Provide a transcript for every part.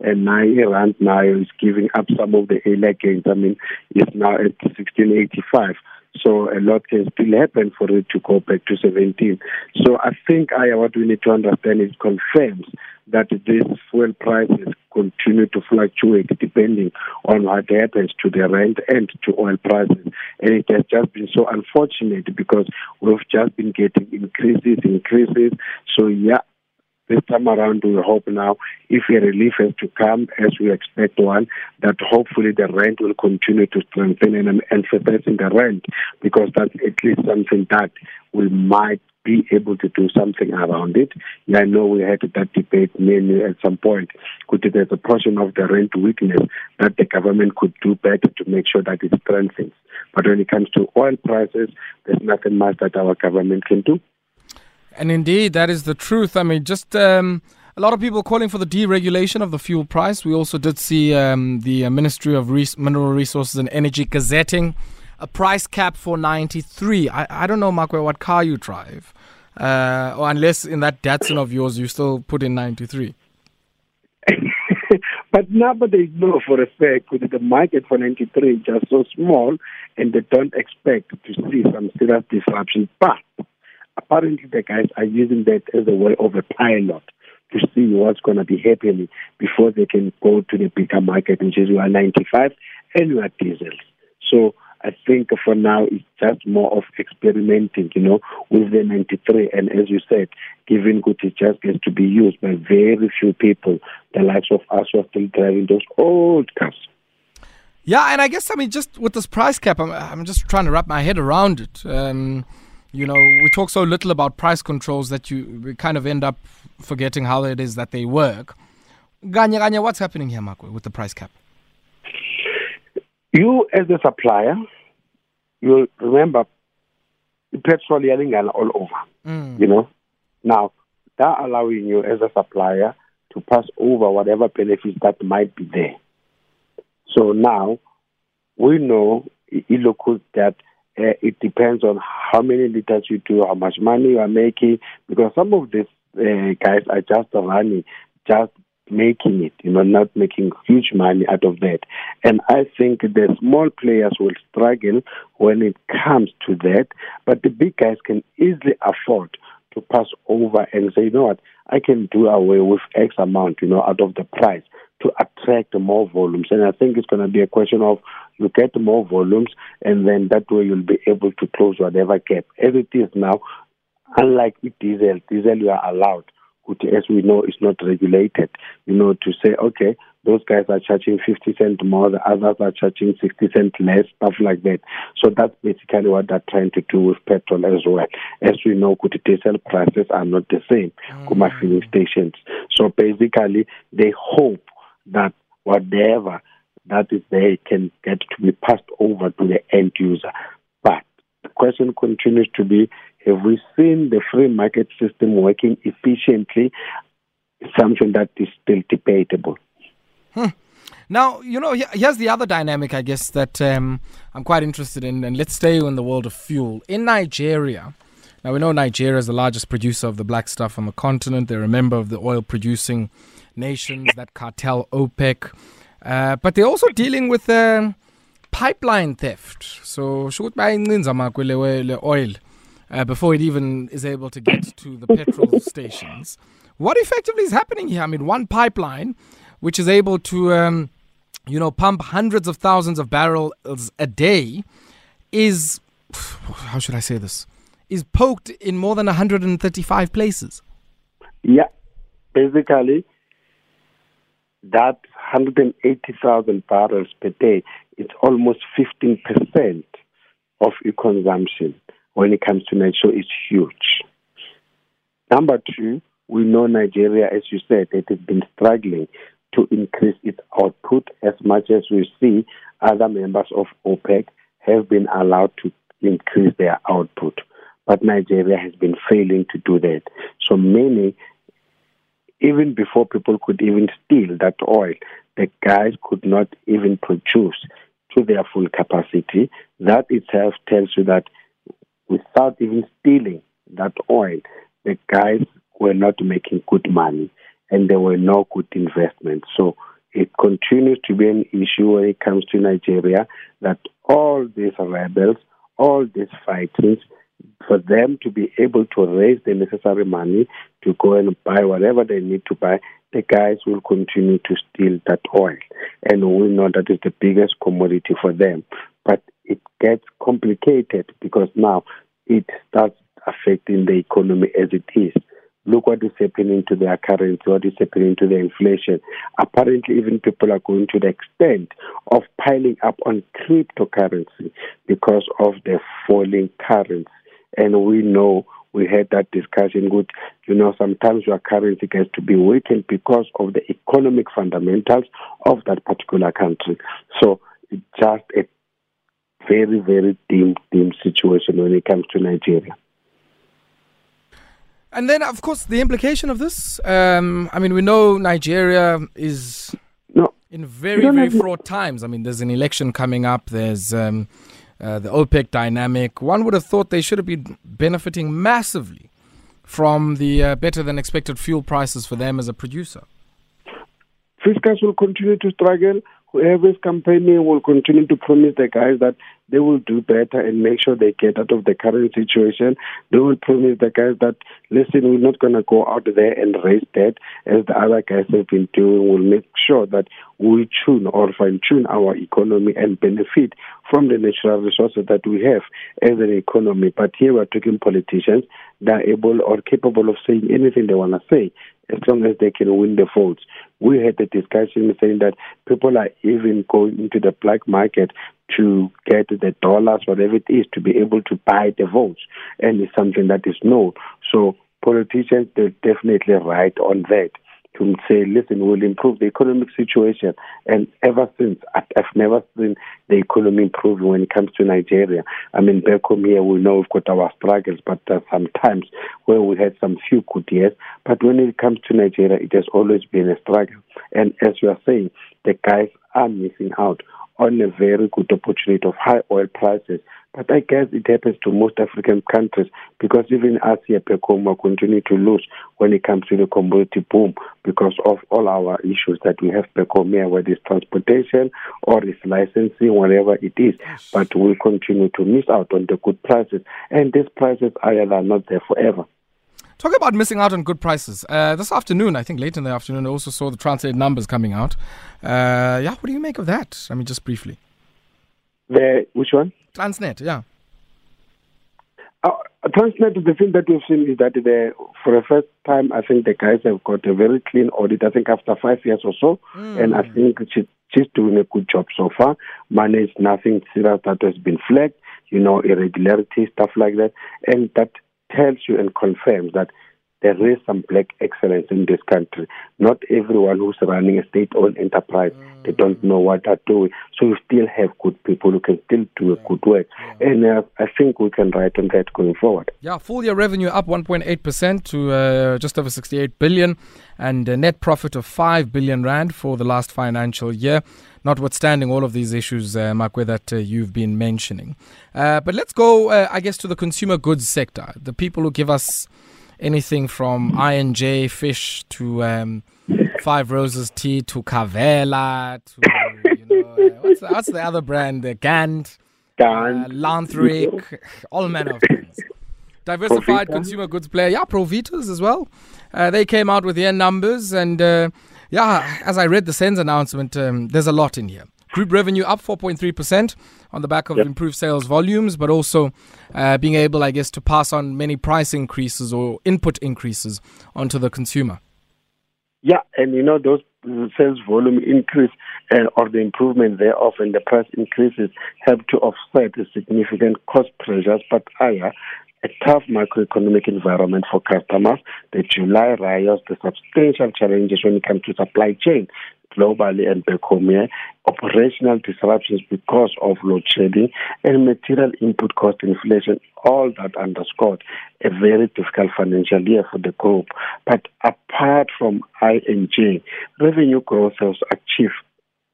and now rand now is giving up some of the earlier gains. I mean, it's now at 1685. So a lot can still happen for it to go back to 17. So I think I, what we need to understand is confirms that these fuel prices continue to fluctuate depending on what happens to the rand and to oil prices. And it has just been so unfortunate because we've just been getting increases, increases. So yeah, this time around, we hope now, if a relief has to come, as we expect one, that hopefully the rand will continue to strengthen and emphasizing the rand because that's at least something that we might be able to do something around it. Yeah, I know we had that debate mainly at some point. Could there's a portion of the rand weakness that the government could do better to make sure that it strengthens. But when it comes to oil prices, there's nothing much that our government can do. And indeed, that is the truth. I mean, just um, a lot of people calling for the deregulation of the fuel price. We also did see um, the uh, Ministry of Res- Mineral Resources and Energy gazetting a price cap for 93. I, I don't know, Makwe, what car you drive. Uh, or unless in that Datsun of yours, you still put in 93. but nobody knows for a fact that the market for 93 is just so small and they don't expect to see some serious disruption. But apparently the guys are using that as a way of a pilot to see what's going to be happening before they can go to the bigger market, which is 195 and are diesel. So I think for now it's just more of experimenting, you know, with the 93. And as you said, given good it just gets to be used by very few people, the likes of us who are still driving those old cars. Yeah, and I guess, I mean, just with this price cap, I'm, I'm just trying to wrap my head around it. Um, you know, we talk so little about price controls that you we kind of end up forgetting how it is that they work. Ganya, Ganya, what's happening here, Makwe, with the price cap? You, as a supplier, you'll remember petrol yelling all over. Mm. You know, now that allowing you as a supplier to pass over whatever benefits that might be there. So now we know, look that uh, it depends on how many liters you do, how much money you are making, because some of these uh, guys are just running, just making it, you know, not making huge money out of that. And I think the small players will struggle when it comes to that, but the big guys can easily afford to pass over and say, you know what, I can do away with X amount, you know, out of the price to attract more volumes. And I think it's going to be a question of you get more volumes, and then that way you'll be able to close whatever gap. As it is now, unlike with diesel, diesel you are allowed, which as we know is not regulated, you know, to say, okay, those guys are charging 50 cents more, the others are charging 60 cents less, stuff like that. So that's basically what they're trying to do with petrol as well. As we know, good diesel prices are not the same, mm. filling stations. So basically, they hope that whatever that is there can get to be passed over to the end user. But the question continues to be have we seen the free market system working efficiently? Something that is still debatable. Hmm. Now, you know, here's the other dynamic, I guess, that um, I'm quite interested in. And let's stay in the world of fuel. In Nigeria, now we know Nigeria is the largest producer of the black stuff on the continent. They're a member of the oil producing nations, that cartel OPEC. Uh, but they're also dealing with uh, pipeline theft. So, should the oil uh, before it even is able to get to the petrol stations. What effectively is happening here? I mean, one pipeline, which is able to, um, you know, pump hundreds of thousands of barrels a day, is how should I say this? Is poked in more than 135 places. Yeah, basically, that 180,000 barrels per day, it's almost 15% of your consumption when it comes to natural It's huge. Number two, we know Nigeria, as you said, it has been struggling to increase its output as much as we see other members of OPEC have been allowed to increase their output. But Nigeria has been failing to do that. So many, even before people could even steal that oil, the guys could not even produce to their full capacity. That itself tells you that without even stealing that oil, the guys were not making good money and there were no good investments. So it continues to be an issue when it comes to Nigeria that all these rebels, all these fightings, for them to be able to raise the necessary money to go and buy whatever they need to buy, the guys will continue to steal that oil. And we know that is the biggest commodity for them. But it gets complicated because now it starts affecting the economy as it is. Look what is happening to their currency, what is happening to the inflation. Apparently, even people are going to the extent of piling up on cryptocurrency because of the falling currency. And we know we had that discussion with, you know, sometimes your currency gets to be weakened because of the economic fundamentals of that particular country. So it's just a very, very dim, dim situation when it comes to Nigeria. And then, of course, the implication of this. Um, I mean, we know Nigeria is no, in very, very fraught times. I mean, there's an election coming up. There's um, uh, the OPEC dynamic. One would have thought they should have been benefiting massively from the uh, better than expected fuel prices for them as a producer. Fiscus will continue to struggle. Whoever is campaigning will continue to promise the guys that they will do better and make sure they get out of the current situation. They will promise the guys that, listen, we're not going to go out there and raise debt as the other guys have been doing. We'll make sure that we tune or fine tune our economy and benefit from the natural resources that we have as an economy. But here we're talking politicians that are able or capable of saying anything they want to say as long as they can win the votes. We had a discussion saying that people are even going into the black market to get the dollars, whatever it is, to be able to buy the votes. And it's something that is known. So politicians, they're definitely right on that to say, listen, we'll improve the economic situation. And ever since, I've never seen the economy improve when it comes to Nigeria. I mean, back home here, we know we've got our struggles, but uh, sometimes where we had some few good years. But when it comes to Nigeria, it has always been a struggle. And as you are saying, the guys are missing out on a very good opportunity of high oil prices. But I guess it happens to most African countries because even us here are continue to lose when it comes to the commodity boom because of all our issues that we have here, whether it's transportation or it's licensing, whatever it is. But we continue to miss out on the good prices. And these prices are not there forever. Talk about missing out on good prices. Uh, this afternoon, I think late in the afternoon, I also saw the Transnet numbers coming out. Uh, yeah, what do you make of that? I mean, just briefly. The which one? Transnet, yeah. Uh, Transnet, the thing that we've seen is that the, for the first time, I think the guys have got a very clean audit. I think after five years or so, mm. and I think she, she's doing a good job so far. Managed nothing serious that has been flagged, you know, irregularity, stuff like that, and that tells you and confirms that there is some black excellence in this country. Not everyone who's running a state-owned enterprise, mm. they don't know what they're doing. So you still have good people who can still do a good work. Yeah. And uh, I think we can write on that going forward. Yeah, full year revenue up 1.8% to uh, just over 68 billion and a net profit of 5 billion rand for the last financial year notwithstanding all of these issues, uh, Makwe, that uh, you've been mentioning. Uh, but let's go, uh, I guess, to the consumer goods sector. The people who give us anything from I&J fish to um, Five Roses tea to Carvela to you know what's, the, what's the other brand? The Gant, Gant, uh, Lenthéric, all manner of things. Diversified Provita. consumer goods player, yeah, Provitas as well. Uh, they came out with their numbers, and uh, yeah, as I read the SENS announcement, um, there's a lot in here. Group revenue up 4.3% on the back of yep. improved sales volumes, but also uh, being able, I guess, to pass on many price increases or input increases onto the consumer. Yeah, and you know, those sales volume increase uh, or the improvement thereof and the price increases help to offset the significant cost pressures, but higher a tough macroeconomic environment for customers, the July riots, the substantial challenges when it comes to supply chain, globally and back home here, operational disruptions because of load shedding, and material input cost inflation, all that underscored a very difficult financial year for the group. But apart from I&J, revenue growth was achieved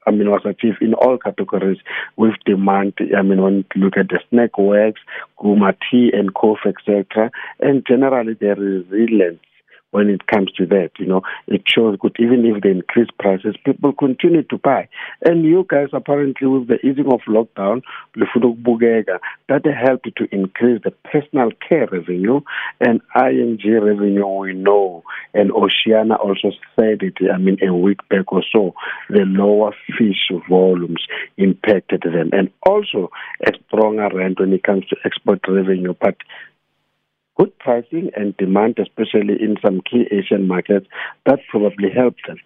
I mean, was achieved in all categories with demand. I mean, when you look at the snack works, Guma tea and coffee, etc., and generally the resilience when it comes to that. You know, it shows good. Even if they increase prices, people continue to buy. And you guys, apparently, with the easing of lockdown, that helped to increase the personal care revenue and I&J revenue. We know, and Oceana also said it. I mean, a week back or so, the lower fish volumes impacted them, and also a stronger rand when it comes to export revenue. But good pricing and demand, especially in some key Asian markets, that probably helped them.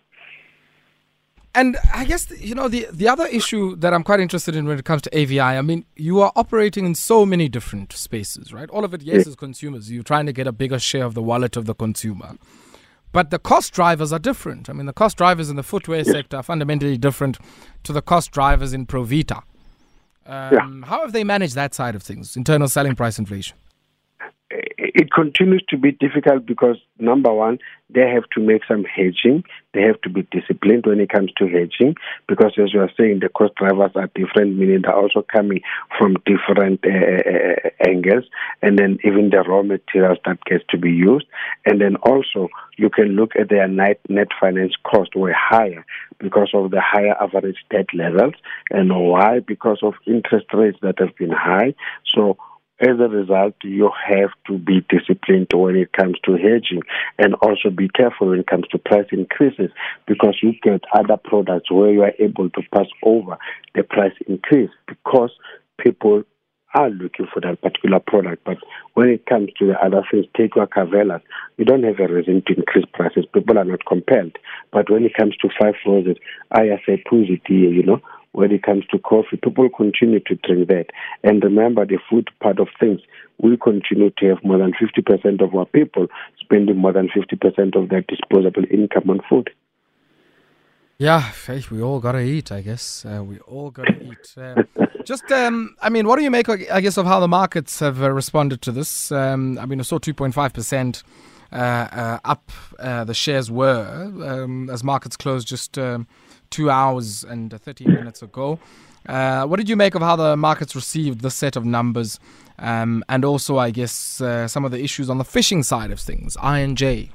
And I guess you know the the other issue that I'm quite interested in when it comes to AVI. I mean, you are operating in so many different spaces, right? All of it, yes, as consumers, you're trying to get a bigger share of the wallet of the consumer. But the cost drivers are different. I mean, the cost drivers in the footwear sector are fundamentally different to the cost drivers in Provita. Um, yeah. How have they managed that side of things, internal selling price inflation? It continues to be difficult because number one, they have to make some hedging. They have to be disciplined when it comes to hedging because, as you are saying, the cost drivers are different, meaning they're also coming from different uh, uh, angles, and then even the raw materials that gets to be used, and then also you can look at their net net finance cost were higher because of the higher average debt levels, and why? Because of interest rates that have been high. So as a result, you have to be disciplined when it comes to hedging and also be careful when it comes to price increases because you get other products where you are able to pass over the price increase because people are looking for that particular product. But when it comes to the other things, take your Carvelas, you don't have a reason to increase prices. People are not compelled. But when it comes to five roses, I say, you know, when it comes to coffee. People continue to drink that. And remember the food part of things. We continue to have more than 50% of our people spending more than 50% of their disposable income on food. Yeah, we all gotta eat, I guess. Uh, we all gotta eat. Uh, just, um, I mean, what do you make, I guess, of how the markets have uh, responded to this? Um, I mean, I saw 2.5% uh, uh, up uh, the shares were um, as markets closed just um, two hours and 30 minutes ago. Uh, what did you make of how the markets received this set of numbers, um, and also, I guess, uh, some of the issues on the fishing side of things, I&J?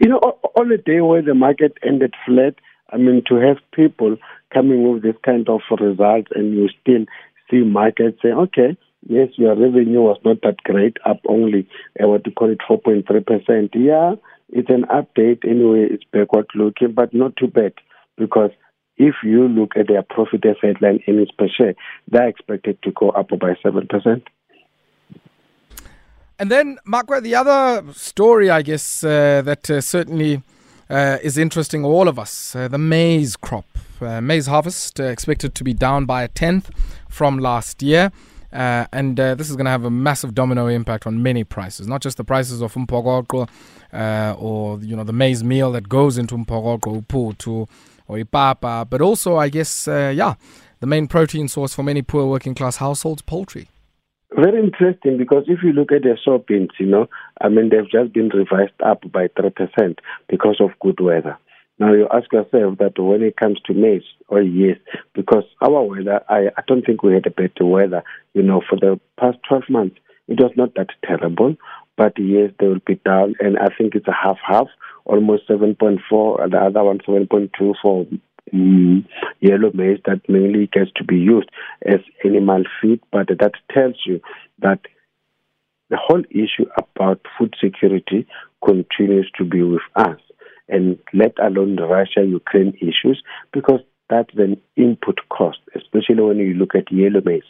You know, on a day where the market ended flat, I mean, to have people coming with this kind of results, and you still see markets saying, okay, yes, your revenue was not that great, up only, uh, what you call it, 4.3%. Yeah, it's an update anyway, it's backward looking, but not too bad because if you look at their profit as headline earnings per share, they're expected to go up by 7%. And then, Makwe, the other story, I guess, uh, that uh, certainly uh, is interesting all of us uh, the maize crop. Uh, maize harvest uh, expected to be down by a tenth from last year. and this is going to have a massive domino impact on many prices, not just the prices of umpogoko or you know the maize meal that goes into umpogoko upu to or ipapa, but also, I guess, uh, yeah, the main protein source for many poor working class households, poultry. Very interesting because if you look at the soybeans, you know, I mean, they've just been revised up by 3% because of good weather. Now you ask yourself that when it comes to maize, or oh, yes, because our weather, I, I don't think we had a better weather, you know, for the past 12 months. It was not that terrible, but yes, they will be down, and I think it's a half-half almost 7.4, the other one 7.2 for um, yellow maize that mainly gets to be used as animal feed. But that tells you that the whole issue about food security continues to be with us, and let alone the Russia Ukraine issues, because that's an input cost, especially when you look at yellow maize.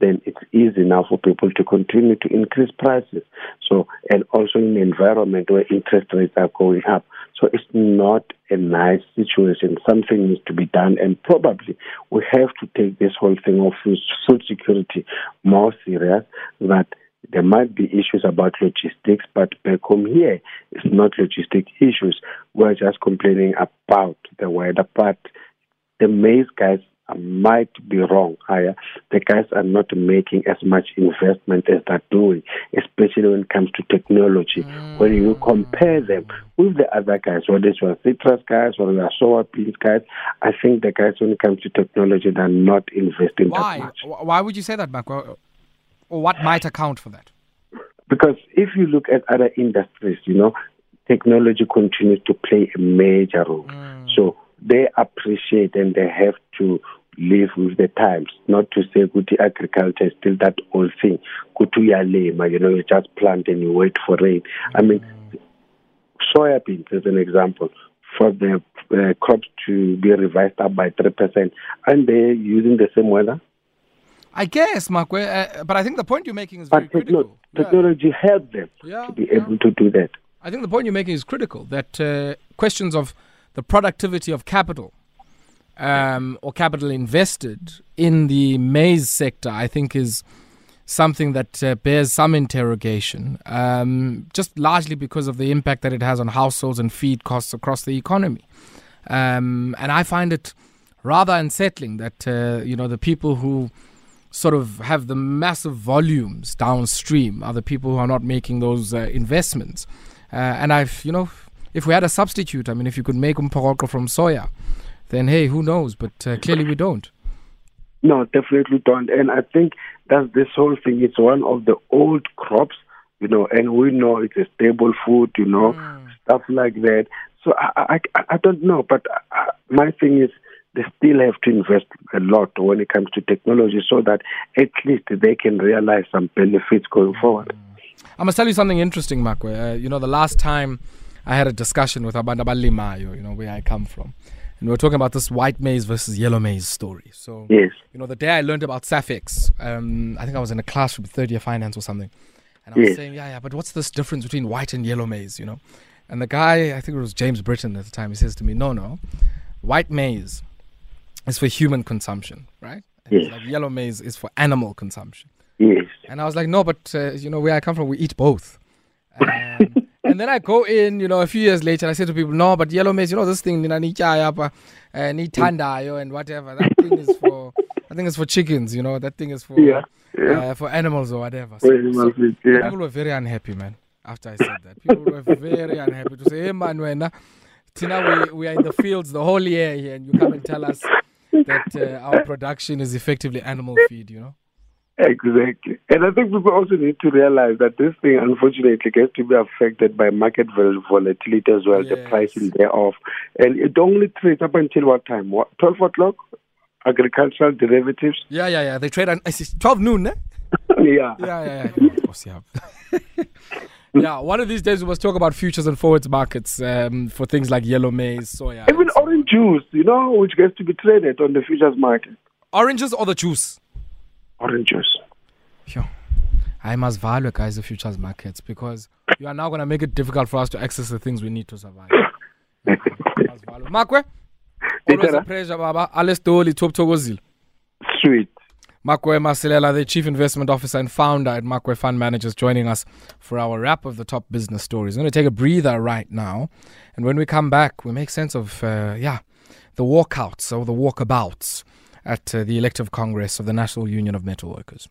Then it's easy now for people to continue to increase prices. So, and also in an environment where interest rates are going up. So it's not a nice situation. Something needs to be done, and probably we have to take this whole thing of food security more serious. That there might be issues about logistics, but back home here, it's not logistic issues. We're just complaining about the weather, but the maize guys might be wrong higher. The guys are not making as much investment as they're doing, especially when it comes to technology. Mm. When you compare them with the other guys, whether it's your citrus guys or your sour beans guys, I think the guys when it comes to technology they're not investing Why? that much. Why would you say that, Mark? Or what might account for that? Because if you look at other industries, you know, technology continues to play a major role. Mm. So they appreciate and they have to live with the times, not to say good agriculture is still that old thing. Good lema, you know, you just plant and you wait for rain. I mean, soybeans as an example, for the uh, crops to be revised up by 3%, and they're using the same weather? I guess, Mark, uh, but I think the point you're making is very critical. Technology yeah. helped them yeah, to be yeah. able to do that. I think the point you're making is critical. That uh, questions of the productivity of capital um, or capital invested in the maize sector, I think, is something that uh, bears some interrogation, um, just largely because of the impact that it has on households and feed costs across the economy. Um, and I find it rather unsettling that uh, you know the people who sort of have the massive volumes downstream are the people who are not making those uh, investments. Uh, and I've, you know, if we had a substitute, I mean, if you could make umporoko from soya, then hey, who knows? But uh, clearly we don't. No, definitely don't. And I think that this whole thing is one of the old crops, you know, and we know it's a stable food, you know, mm. stuff like that. So I, I, I don't know, but I, uh, my thing is they still have to invest a lot when it comes to technology so that at least they can realize some benefits going forward. Mm. I must tell you something interesting, Makwe. Uh, you know, the last time I had a discussion with Abanda Limayo, you know, where I come from. And we were talking about this white maize versus yellow maize story. So, yes. you know, the day I learned about SAFEX, um, I think I was in a class with third year finance or something. And I was yes. saying, yeah, yeah, but what's this difference between white and yellow maize, you know? And the guy, I think it was James Britton at the time, he says to me, no, no, white maize is for human consumption, right? And yes. Like yellow maize is for animal consumption. Yes. And I was like, no, but uh, you know where I come from, we eat both. Um, and then I go in, you know, a few years later, and I say to people, no, but yellow maize, you know, this thing, Nina ni tandayo and whatever. That thing is for, I think it's for chickens, you know, that thing is for yeah, yeah. Uh, for animals or whatever. So, so yeah. People were very unhappy, man. After I said that, people were very unhappy to say, "Hey, man, when Tina, we, we are in the fields the whole year here, and you come and tell us that uh, our production is effectively animal feed, you know? Exactly. And I think people also need to realize that this thing, unfortunately, gets to be affected by market volatility as well, yes. the pricing thereof. And it only trades up until what time? What, 12 o'clock? Agricultural derivatives? Yeah, yeah, yeah. They trade on 12 noon, eh? yeah. Yeah, yeah, yeah. Of course, yeah. yeah, one of these days we must talk about futures and forwards markets um, for things like yellow maize, soya. Even orange juice, you know, which gets to be traded on the futures market. Oranges or the juice? Orange juice. Sure. I must value, guys, the futures markets because you are now going to make it difficult for us to access the things we need to survive. Makwe, always a pleasure, Baba. Alles Doli, Top Togozil. Sweet. Makwe Masilela, the Chief Investment Officer and founder at Makwe Fund Managers, joining us for our wrap of the top business stories. We're going to take a breather right now. And when we come back, we make sense of, uh, yeah, the walkouts or the walkabouts at uh, the elective congress of the National Union of Metal Workers.